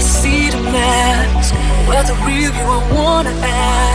see the mask. Whether real you I wanna ask.